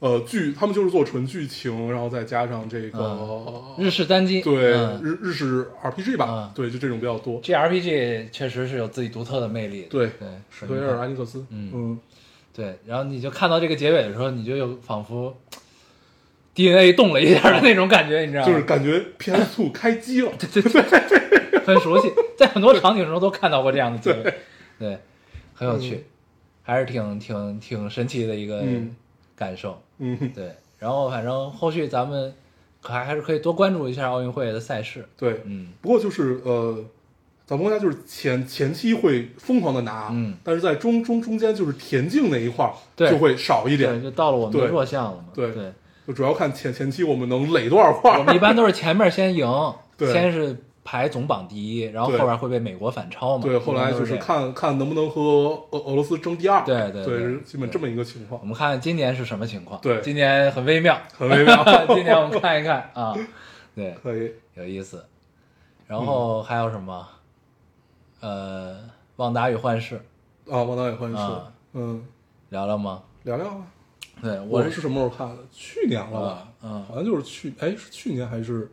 呃剧，他们就是做纯剧情，然后再加上这个、日式单机，对、嗯日日式 RPG 吧，嗯对，就这种比较多。，GRPG 确实是有自己独特的魅力的。对对，史克威尔艾尼克斯，嗯嗯，对，然后你就看到这个结尾的时候，你就有仿佛 DNA 动了一下的那种感觉，你知道吗？就是感觉 PS 2开机了。对对对很熟悉，在很多场景中都看到过这样的结尾，对，很有趣，还是挺挺挺神奇的一个嗯感受。嗯，对，然后反正后续咱们可还还是可以多关注一下奥运会的赛事。对，嗯，不过就是呃，咱们国家就是前前期会疯狂的拿，嗯但是在中中中间就是田径那一块儿对就会少一对，点，就到了我们的弱项了嘛。对对，就主要看前前期我们能垒多少块儿。我们一般都是前面先赢，对先是排总榜第一，然后后边会被美国反超嘛。对，后来就是。看看能不能和俄俄罗斯争第二，对对对基本这么一个情况我，们看今年是什么情况？对今年很微妙，很微妙 今年我们看一看啊，对，可以，有意思。然后还有什么？呃，旺达与幻视啊，王导也欢喜啊，嗯，聊聊吗？聊聊啊，对，是我是什么时候看的？去年了吧？嗯好像就是去，哎，是去年还是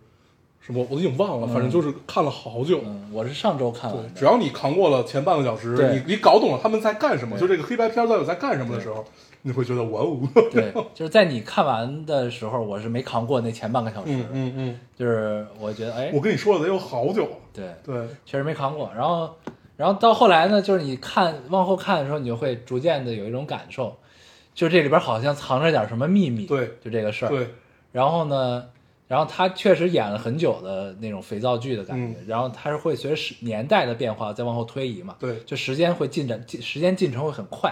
什么？我已经忘了，反正就是看了好久。嗯，我是上周看的。只要你扛过了前半个小时，对你你搞懂了他们在干什么，就这个黑白片到底在干什么的时候，你会觉得哇哦，对，就是在你看完的时候，我是没扛过那前半个小时，嗯嗯嗯，就是我觉得哎，我跟你说了得有好久了，对，对，确实没扛过。然后，然后到后来呢，就是你看往后看的时候，你就会逐渐的有一种感受，就这里边好像藏着点什么秘密。对，就这个事儿。对，然后呢，然后他确实演了很久的那种肥皂剧的感觉，嗯然后他是会随着时年代的变化再往后推移嘛。对就时间会进展，进时间进程会很快。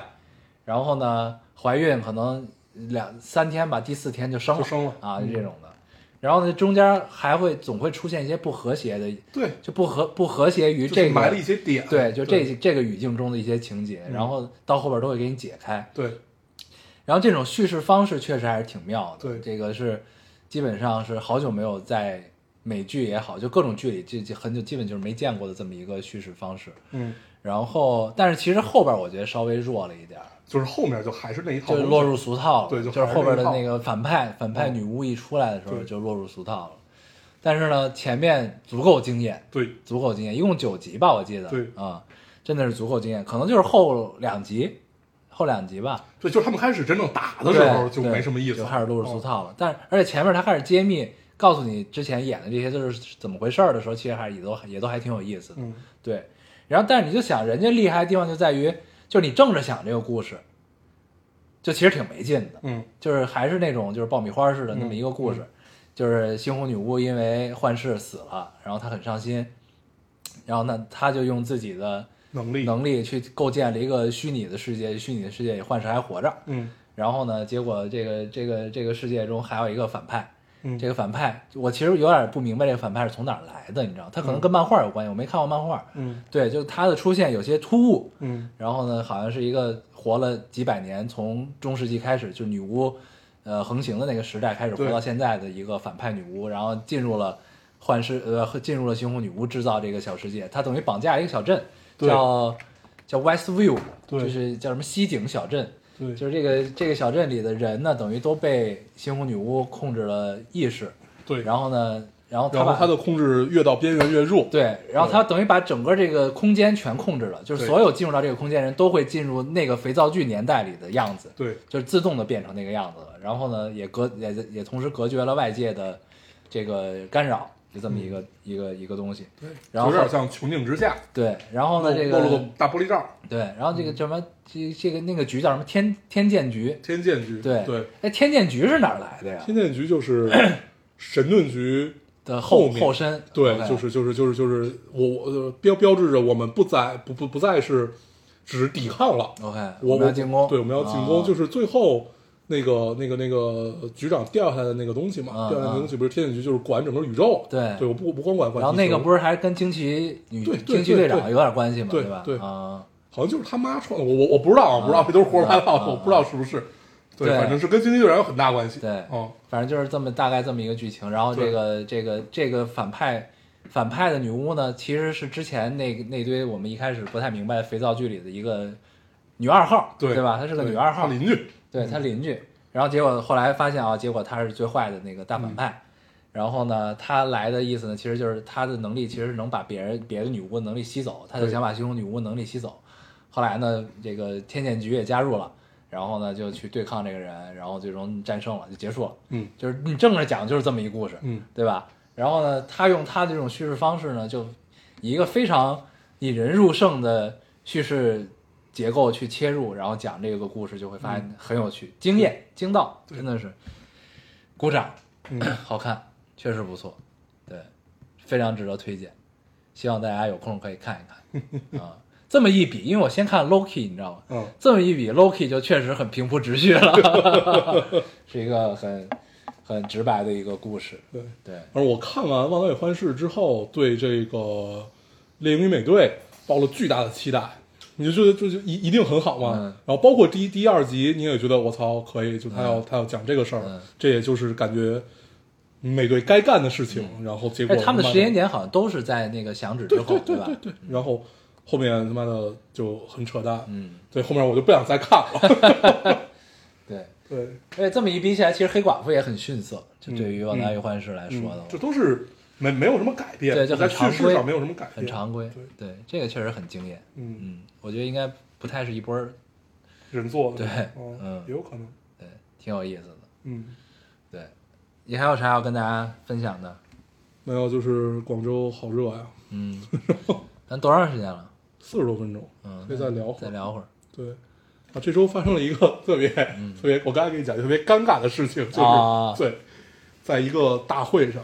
然后呢，怀孕可能两三天吧，第四天就生了，生了啊，嗯就这种的。然后呢，中间还会总会出现一些不和谐的，对，就不和不和谐于这个就是埋了一些点，对，就这这个语境中的一些情节，然后到后边都会给你解开。对然后这种叙事方式确实还是挺妙的。对这个是基本上是好久没有在美剧也好，就各种剧里，这这很久基本就是没见过的这么一个叙事方式。嗯，然后，但是其实后边我觉得稍微弱了一点儿，就是后面就还是那一套，就落入俗套了。对就就是后边的那个反派反派嗯女巫一出来的时候就落入俗套了。但是呢，前面足够惊艳，对足够惊艳，一共九集吧，我记得。对啊、真的是足够惊艳，可能就是后两集，后两集吧。对，就是他们开始真正打的时候就没什么意思，就开始落入俗哦。套了。但而且前面他开始揭秘，告诉你之前演的这些都是怎么回事的时候，其实还是也都也都还挺有意思的。嗯，对。然后，但是你就想，人家厉害的地方就在于，就是你正着想这个故事，就其实挺没劲的。嗯就是还是那种就是爆米花似的那么一个故事，嗯就是猩红女巫因为幻视死了，然后她很伤心，然后呢，她就用自己的能力，能力去构建了一个虚拟的世界，虚拟的世界里幻视还活着，嗯。然后呢，结果这个这个这个世界中还有一个反派，嗯，这个反派我其实有点不明白这个反派是从哪儿来的，你知道？他可能跟漫画有关系，我没看过漫画。嗯。对，就是他的出现有些突兀，嗯。然后呢，好像是一个活了几百年，从中世纪开始，就是女巫，呃，横行的那个时代开始活到现在的一个反派女巫，然后进入了幻视，呃，进入了猩红女巫制造这个小世界，他等于绑架一个小镇，对叫叫 Westview，对。就是叫什么西景小镇，对，就是这个这个小镇里的人呢，等于都被猩红女巫控制了意识，对，然后呢，然后他把然后他的控制越到边缘越弱，对，然后他等于把整个这个空间全控制了，就是所有进入到这个空间人都会进入那个肥皂剧年代里的样子，对就是自动的变成那个样子了。然后呢，也隔也也同时隔绝了外界的这个干扰，就这么一个、一个一个东西。对，然后有点像穹顶之下，对，然后呢，这露了个个大玻璃罩，对，然后这个什么这这个那个局叫什么天天剑局？天剑局，对对，哎，天剑局是哪儿来的呀？天剑局就是 神盾局。的后后身，对就是就是就是就是我我呃标标志着我们不再不不不再是只是抵抗了，OK，我们要进攻，对，我们要进攻，啊就是最后那个那个那个局长掉下来的那个东西嘛，嗯掉下来的东西不是天剑局就是管整个宇宙，对对，我不我不光管管然后那个不是是还跟惊奇女对对惊奇队长对有点关系嘛，吧？对对啊，好像就是他妈创的，我我我不知道啊，不知道这都是胡说八道我不知道是不是，对，对反正是跟惊奇队长有很大关系，对哦，反正就是这么大概这么一个剧情。然后这个这个这个反派反派的女巫呢，其实是之前那那堆我们一开始不太明白的肥皂剧里的一个女二号，对对吧？她是个女二号，邻居，对她邻居。然后结果后来发现啊，结果她是最坏的那个大反派。然后呢，她来的意思呢，其实就是她的能力其实是能把别人别的女巫的能力吸走，她就想把猩红女巫能力吸走。后来呢，这个天剑局也加入了，然后呢就去对抗这个人，然后最终战胜了，就结束了。嗯就是你正着讲就是这么一故事，嗯，对吧？然后呢，他用他的这种叙事方式呢，就以一个非常引人入胜的叙事结构去切入，然后讲这个故事，就会发现很有趣，惊艳、惊到，真的是鼓掌，嗯 好看，确实不错，对，非常值得推荐，希望大家有空可以看一看 啊。这么一比，因为我先看 Loki，你知道吗？嗯这么一比，Loki 就确实很平铺直叙了，是一个很很直白的一个故事。对。对，而我看完《忘岛与幻视》之后，对这个《猎鹰与美队》抱了巨大的期待。你就觉得这就一一定很好嘛？嗯然后包括第一、第二集，你也觉得我操可以，就他要、嗯他要讲这个事儿，嗯这也就是感觉美队该干的事情。然后结果他们的时间点点好像都是在那个响指之后，对吧？对，然后后面他妈的就很扯淡。嗯，对，后面我就不想再看了。对。对，而且这么一比起来，其实黑寡妇也很逊色，就对于《旺达与幻视》来说的话，嗯这都是没没有什么改变，对，就在很常规，叙事上没有什么改变，很常规。对，对，这个确实很惊艳。嗯，嗯，我觉得应该不太是一波儿，人做的，对哦嗯也有可能，对，挺有意思的。嗯。对，你还有啥要跟大家分享的？没有，就是广州好热呀，嗯，咱多长时间了？四十多分钟，嗯，可以再聊会儿。再聊会儿。对，啊，这周发生了一个特别、特别，我刚才跟你讲特别尴尬的事情，就是、对，在一个大会上，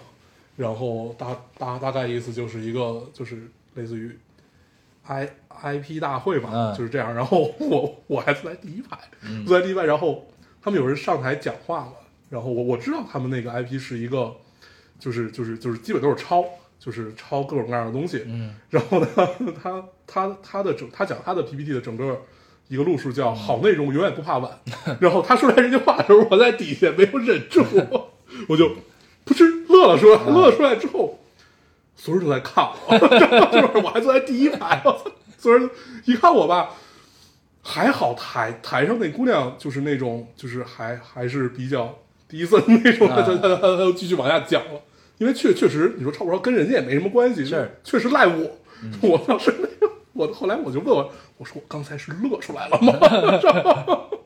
然后大大大概意思就是一个就是类似于 I IP 大会吧，嗯。就是这样。然后我我还坐在第一排，嗯。坐在第一排，然后他们有人上台讲话了，然后我我知道他们那个 IP 是一个，就是就是就是基本都是抄，就是抄各种各样的东西，嗯。然后呢，他他他的整他讲他的 PPT 的整个一个路数叫“好内容永远不怕晚”，然后他说来这句话的时候，我在底下没有忍住，我就噗嗤乐了出来，乐了出来之后，所有人都在看我，就是我还坐在第一排，我操所有人一看我吧。还好台台上那姑娘就是那种，就是还还是比较低森那种，她她她又继续往下讲了，因为确确实你说抄不抄跟人家也没什么关系，是确实赖我，我当时那个我后来我就问我，我说我刚才是乐出来了吗？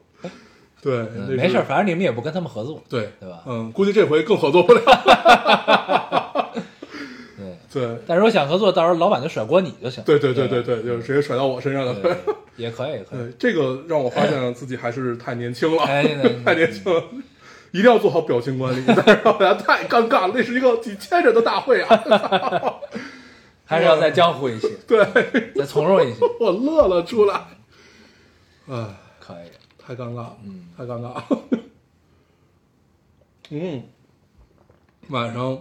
对，嗯没事，反正你们也不跟他们合作。对对吧嗯，估计这回更合作不了。对，对但如果想合作，到时候老板就甩锅你就行。对对对对对对，就是直接甩到我身上了。也可以，也可以。对，这个让我发现自己还是太年轻了，哎 太年轻了，一定要做好表情管理，但是让大家太尴尬了，那是一个几千人的大会啊！还是要再江湖一些，对，再从容一些。我乐了出来，哎，可以，太尴尬了，嗯太尴尬了。嗯，晚上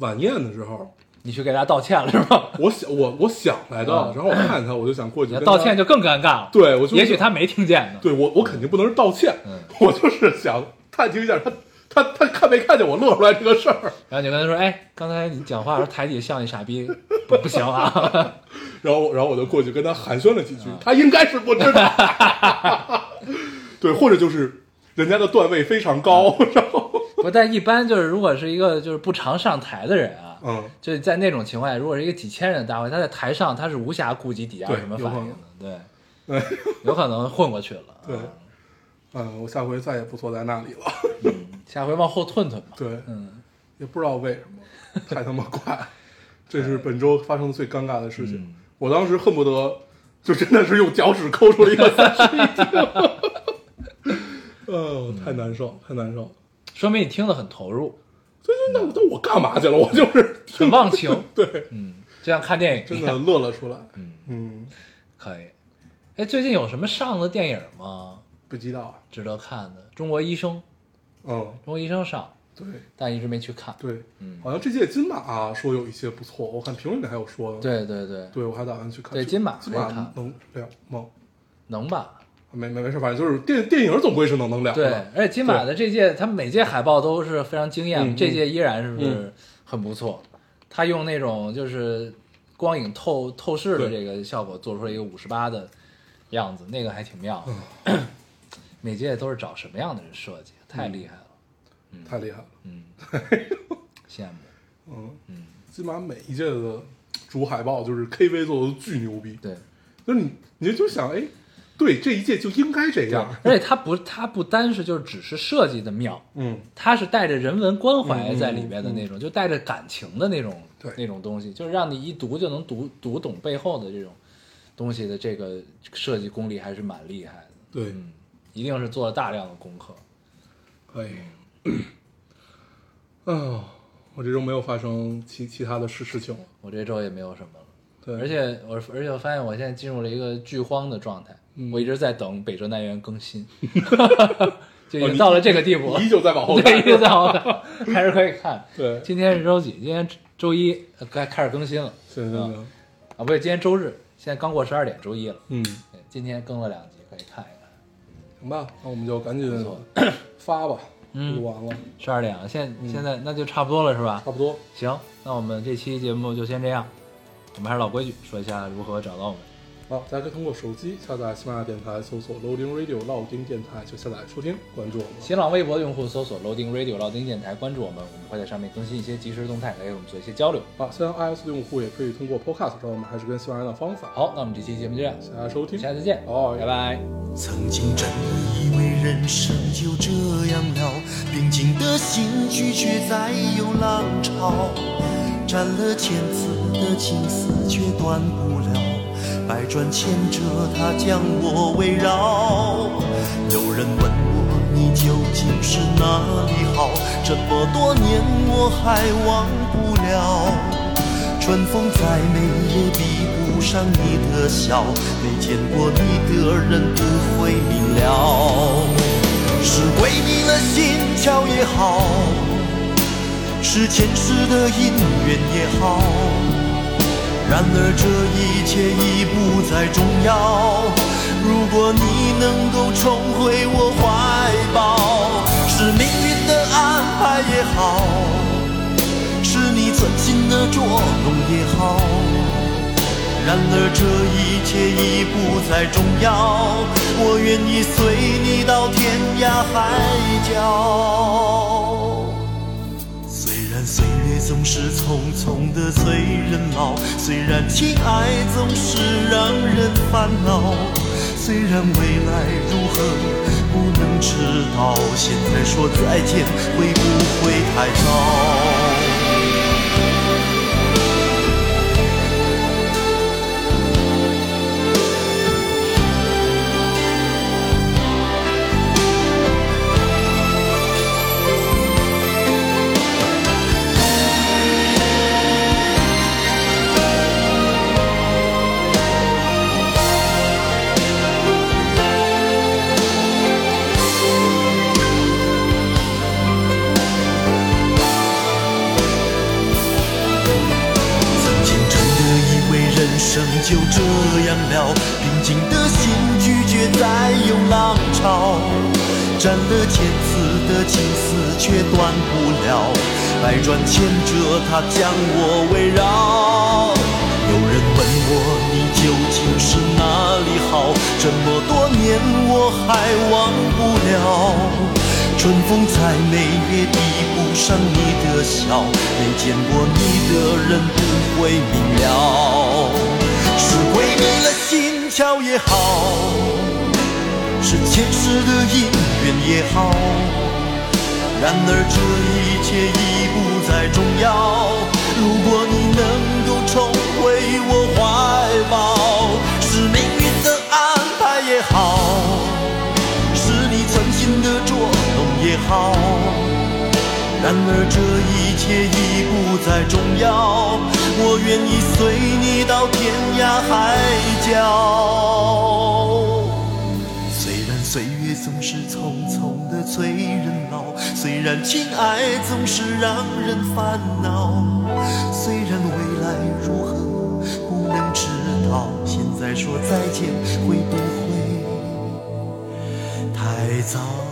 晚宴的时候，你去给大家道歉了是吧？我想我我想来的，嗯然后我看见他，我就想过去道歉就更尴尬了。对我就也许他没听见呢。对我我肯定不能是道歉，嗯 我就是想探听一下他他他看没看见我乐出来这个事儿，然后你就跟他说：“哎，刚才你讲话的时候台底下像一傻逼，不不行啊。然后然后我就过去跟他寒暄了几句，他应该是不知道，对，或者就是人家的段位非常高，然后”不，但一般就是如果是一个就是不常上台的人啊，嗯，就是在那种情况下，如果是一个几千人的大会，他在台上他是无暇顾及底下对什么反应的，对，对，有可能混过去了。对啊嗯，我下回再也不坐在那里了，嗯，下回往后退退吧。对，嗯，也不知道为什么，太他妈快，这是本周发生的最尴尬的事情，嗯我当时恨不得就真的是用脚趾抠出了一个三室一厅，哦，太难受，太难受了。说明你听得很投入，对对，那我那我干嘛去了？我就是很忘情。对，嗯，就像看电影真的。乐了出来。嗯，嗯，可以。哎，最近有什么上的电影吗？不知道啊。值得看的？中国医生，嗯，中国医生上，对但一直没去看。对，嗯好像这届金马、啊说有一些不错，我看评论里还有说的。，对对对，对我还打算去看。对金马金马可以看能了吗？能吧？没没没事，反正就是电电影总归是能能了对。，而且金马的这届，他们每届海报都是非常惊艳，这届依然是嗯很不错。他用那种就是光影透透视的这个效果，做出了一个五十八的样子，那个还挺妙的。嗯每届都是找什么样的人设计，太厉害了，嗯。太厉害了。嗯，羡慕。嗯。嗯，基本上每一届的主海报就是 KV 做的巨牛逼，对，就是你你就想，哎，对，这一届就应该这样。而且它不，它不单是就只是设计的妙，嗯，它是带着人文关怀在里面的那种，就带着感情的那种对。那种东西，就是让你一读就能读读懂背后的这种东西的这个设计功力还是蛮厉害的，对，嗯，一定是做了大量的功课。可以。啊，我这周没有发生其其他的事事情了。我这周也没有什么了。对，而且我而且我发现我现在进入了一个剧荒的状态，嗯我一直在等北辙南辕更新，就已经到了这个地步了。依旧在往后对，看一直在往后看，还是可以看。对，今天是周几？今天周一，呃该开始更新了对对对，啊！不对，今天周日，现在刚过十二点，周一了。嗯，对，今天更了两集，可以看一看。行吧，那我们就赶紧发吧，嗯录完了，十二点了，现嗯现在那就差不多了，是吧？差不多。行，那我们这期节目就先这样。我们还是老规矩，说一下如何找到我们。好，大家可以通过手机下载喜马拉雅电台，搜索 Loading Radio 老丁电台就下载收听，关注我们。新浪微博的用户搜索 Loading Radio 老丁电台，关注我们，我们会在上面更新一些即时动态，来给我们做一些交流。好，虽然 iOS 的用户也可以通过 Podcast 找我们，还是跟喜马拉雅的方法。，好，那我们这期节目就这样，谢谢大家收听，下次见，哦，拜拜。曾经真以为人生就这样了，平静的心拒绝再有浪潮，斩了千次的情丝却断不了，百转千折它将我围绕。有人问我你究竟是哪里好，这么多年我还忘不了。春风再美也比不上你的笑，没见过你的人不会明了。是鬼迷了心窍也好，是前世的因缘也好，然而这一切已不再重要。如果你能够重回我怀抱，是命运的安排也好。是你存心的捉弄也好，然而这一切已不再重要，我愿意随你到天涯海角。总是匆匆的催人老，虽然情爱总是让人烦恼，虽然未来如何不能知道，现在说再见会不会太早？就这样了，平静的心拒绝再有浪潮，斩了千次的情丝却断不了，百转千折它将我围绕。有人问我你究竟是哪里好，这么多年我还忘不了。春风再美也比不上你的笑，没见过你的人不会明了。是鬼迷了心窍也好，是前世的因缘也好，然而这一切已不再重要。如果你能够重回我怀抱，是命运的安排也好。是你存心的捉弄也好，然而这一切已不再重要，我愿意随你到天涯海角。虽然岁月总是匆匆的催人老，虽然情爱总是让人烦恼，虽然未来如何不能知道，现在说再见会不会？太早。